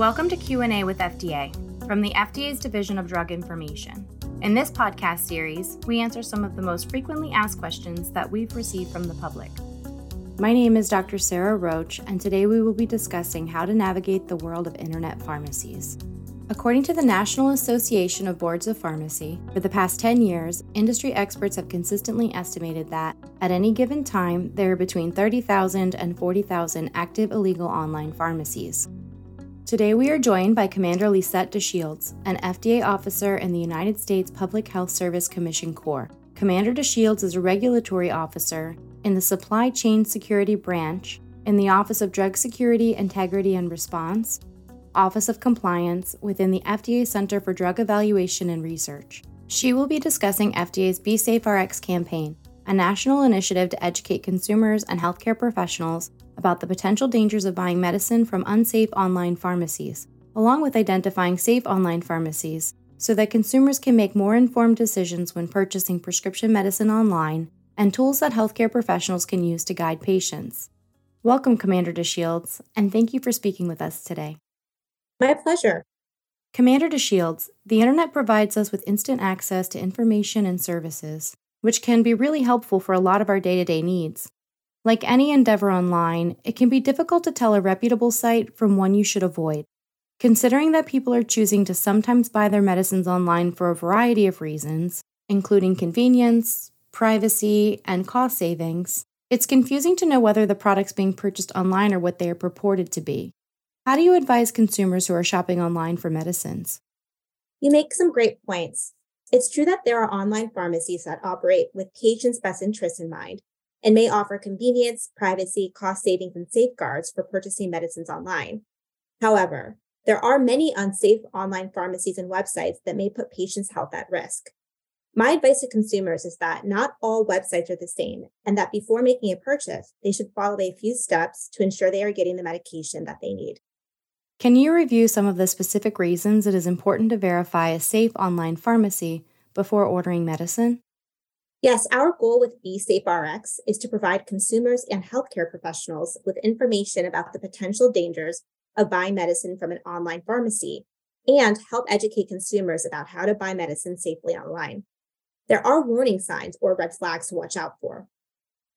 Welcome to Q&A with FDA from the FDA's Division of Drug Information. In this podcast series, we answer some of the most frequently asked questions that we've received from the public. My name is Dr. Sarah Roach, and today we will be discussing how to navigate the world of internet pharmacies. According to the National Association of Boards of Pharmacy, for the past 10 years, industry experts have consistently estimated that, at any given time, there are between 30,000 and 40,000 active illegal online pharmacies. Today, we are joined by Commander Lysette DeShields, an FDA officer in the United States Public Health Service Commission Corps. Commander DeShields is a regulatory officer in the Supply Chain Security Branch in the Office of Drug Security, Integrity, and Response, Office of Compliance within the FDA Center for Drug Evaluation and Research. She will be discussing FDA's Be Safe RX campaign, a national initiative to educate consumers and healthcare professionals about the potential dangers of buying medicine from unsafe online pharmacies, along with identifying safe online pharmacies so that consumers can make more informed decisions when purchasing prescription medicine online and tools that healthcare professionals can use to guide patients. Welcome, Commander DeShields, and thank you for speaking with us today. My pleasure. Commander DeShields, the internet provides us with instant access to information and services, which can be really helpful for a lot of our day to day needs. Like any endeavor online, it can be difficult to tell a reputable site from one you should avoid. Considering that people are choosing to sometimes buy their medicines online for a variety of reasons, including convenience, privacy, and cost savings, it's confusing to know whether the products being purchased online are what they are purported to be. How do you advise consumers who are shopping online for medicines? You make some great points. It's true that there are online pharmacies that operate with patients' best interests in mind and may offer convenience, privacy, cost savings, and safeguards for purchasing medicines online. However, there are many unsafe online pharmacies and websites that may put patients' health at risk. My advice to consumers is that not all websites are the same, and that before making a purchase, they should follow a few steps to ensure they are getting the medication that they need. Can you review some of the specific reasons it is important to verify a safe online pharmacy before ordering medicine? Yes, our goal with Be Safe RX is to provide consumers and healthcare professionals with information about the potential dangers of buying medicine from an online pharmacy and help educate consumers about how to buy medicine safely online. There are warning signs or red flags to watch out for.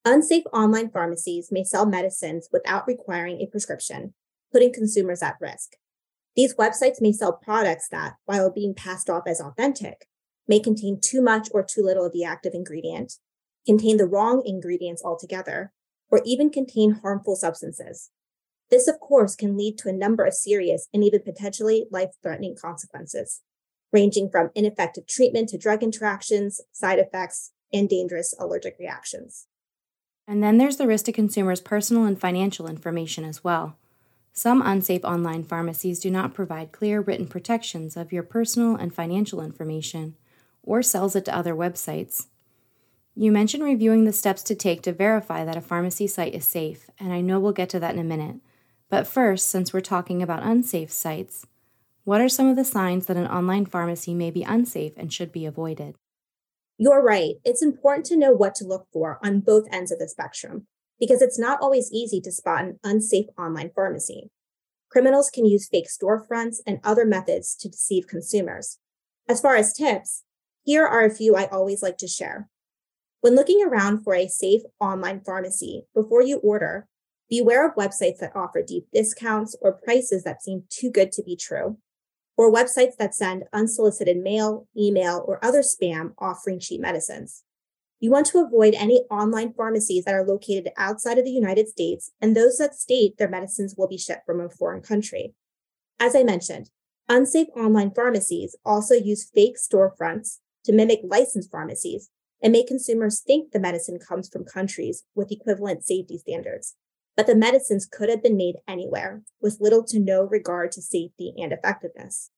Unsafe online pharmacies may sell medicines without requiring a prescription, putting consumers at risk. These websites may sell products that, while being passed off as authentic, may contain too much or too little of the active ingredient, contain the wrong ingredients altogether, or even contain harmful substances. This, of course, can lead to a number of serious and even potentially life threatening consequences, ranging from ineffective treatment to drug interactions, side effects, and dangerous allergic reactions. And then there's the risk to consumers' personal and financial information as well. Some unsafe online pharmacies do not provide clear written protections of your personal and financial information, or sells it to other websites. You mentioned reviewing the steps to take to verify that a pharmacy site is safe, and I know we'll get to that in a minute. But first, since we're talking about unsafe sites, what are some of the signs that an online pharmacy may be unsafe and should be avoided? You're right. It's important to know what to look for on both ends of the spectrum because it's not always easy to spot an unsafe online pharmacy. Criminals can use fake storefronts and other methods to deceive consumers. As far as tips, here are a few I always like to share. When looking around for a safe online pharmacy, before you order, beware of websites that offer deep discounts or prices that seem too good to be true, or websites that send unsolicited mail, email, or other spam offering cheap medicines. You want to avoid any online pharmacies that are located outside of the United States and those that state their medicines will be shipped from a foreign country. As I mentioned, unsafe online pharmacies also use fake storefronts to mimic licensed pharmacies and make consumers think the medicine comes from countries with equivalent safety standards. But the medicines could have been made anywhere with little to no regard to safety and effectiveness.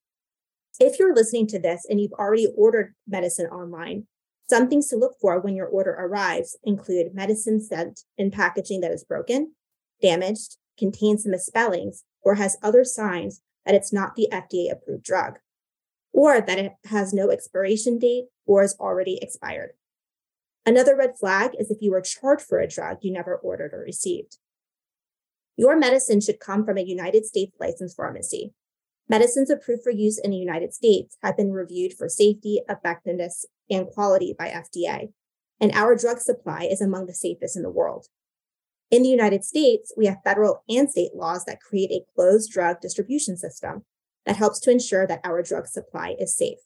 If you're listening to this and you've already ordered medicine online, some things to look for when your order arrives include medicine sent in packaging that is broken, damaged, contains misspellings, or has other signs that it's not the FDA approved drug or that it has no expiration date or is already expired. Another red flag is if you were charged for a drug you never ordered or received. Your medicine should come from a United States licensed pharmacy. Medicines approved for use in the United States have been reviewed for safety, effectiveness, and quality by FDA, and our drug supply is among the safest in the world. In the United States, we have federal and state laws that create a closed drug distribution system that helps to ensure that our drug supply is safe.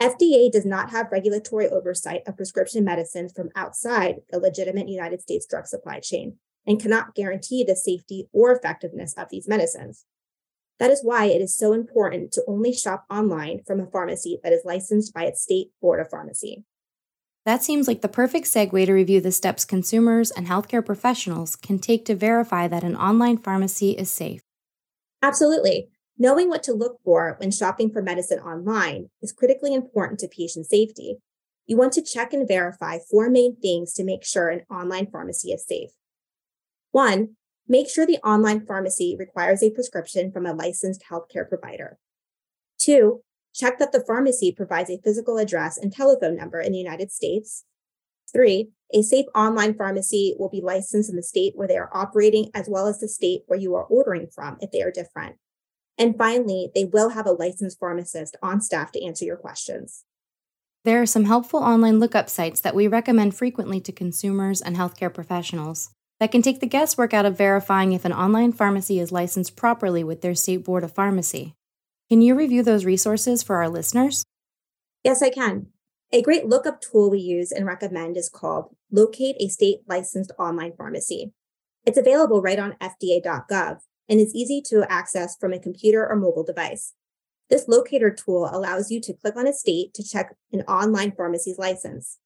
FDA does not have regulatory oversight of prescription medicines from outside the legitimate United States drug supply chain and cannot guarantee the safety or effectiveness of these medicines. That is why it is so important to only shop online from a pharmacy that is licensed by its state board of pharmacy. That seems like the perfect segue to review the steps consumers and healthcare professionals can take to verify that an online pharmacy is safe. Absolutely. Knowing what to look for when shopping for medicine online is critically important to patient safety. You want to check and verify four main things to make sure an online pharmacy is safe. One, Make sure the online pharmacy requires a prescription from a licensed healthcare provider. Two, check that the pharmacy provides a physical address and telephone number in the United States. Three, a safe online pharmacy will be licensed in the state where they are operating, as well as the state where you are ordering from if they are different. And finally, they will have a licensed pharmacist on staff to answer your questions. There are some helpful online lookup sites that we recommend frequently to consumers and healthcare professionals that can take the guesswork out of verifying if an online pharmacy is licensed properly with their state board of pharmacy. Can you review those resources for our listeners? Yes, I can. A great lookup tool we use and recommend is called Locate a State Licensed Online Pharmacy. It's available right on FDA.gov and is easy to access from a computer or mobile device. This locator tool allows you to click on a state to check an online pharmacy's license.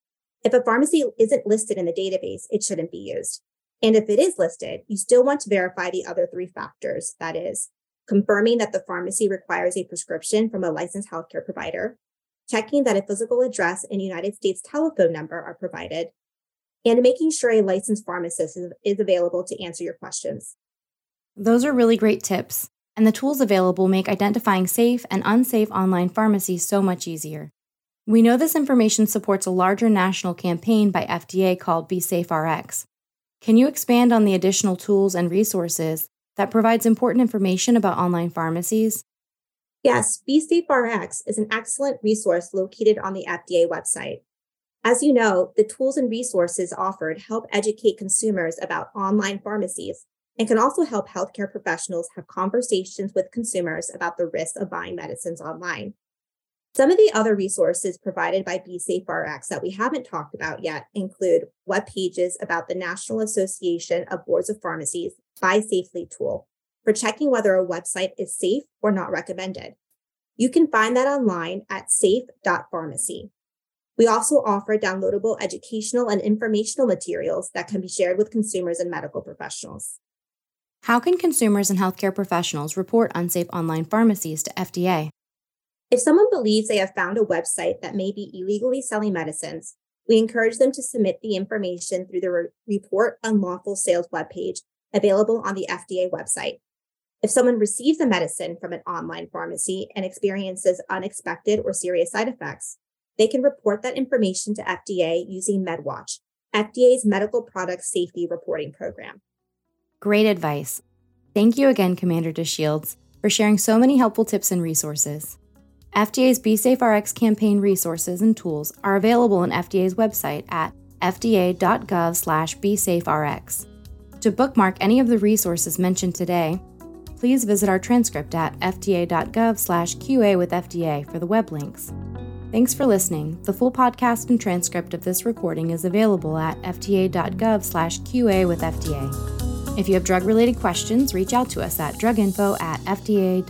If a pharmacy isn't listed in the database, it shouldn't be used. And if it is listed, you still want to verify the other three factors that is, confirming that the pharmacy requires a prescription from a licensed healthcare provider, checking that a physical address and United States telephone number are provided, and making sure a licensed pharmacist is, is available to answer your questions. Those are really great tips, and the tools available make identifying safe and unsafe online pharmacies so much easier. We know this information supports a larger national campaign by FDA called Be Safe RX, can you expand on the additional tools and resources that provides important information about online pharmacies? Yes, BeSafeRx is an excellent resource located on the FDA website. As you know, the tools and resources offered help educate consumers about online pharmacies and can also help healthcare professionals have conversations with consumers about the risks of buying medicines online. Some of the other resources provided by BeSafeRx that we haven't talked about yet include web pages about the National Association of Boards of Pharmacies Buy Safely tool for checking whether a website is safe or not recommended. You can find that online at safe.pharmacy. We also offer downloadable educational and informational materials that can be shared with consumers and medical professionals. How can consumers and healthcare professionals report unsafe online pharmacies to FDA? If someone believes they have found a website that may be illegally selling medicines, we encourage them to submit the information through the Re- Report Unlawful Sales webpage available on the FDA website. If someone receives a medicine from an online pharmacy and experiences unexpected or serious side effects, they can report that information to FDA using MedWatch, FDA's Medical Product Safety Reporting Program. Great advice. Thank you again, Commander DeShields, for sharing so many helpful tips and resources. FDA's BeSafeRx campaign resources and tools are available on FDA's website at fda.gov/besafeRx. To bookmark any of the resources mentioned today, please visit our transcript at fda.gov/qa with FDA for the web links. Thanks for listening. The full podcast and transcript of this recording is available at fda.gov/qa with FDA. If you have drug-related questions, reach out to us at druginfo at fda.hhs.gov.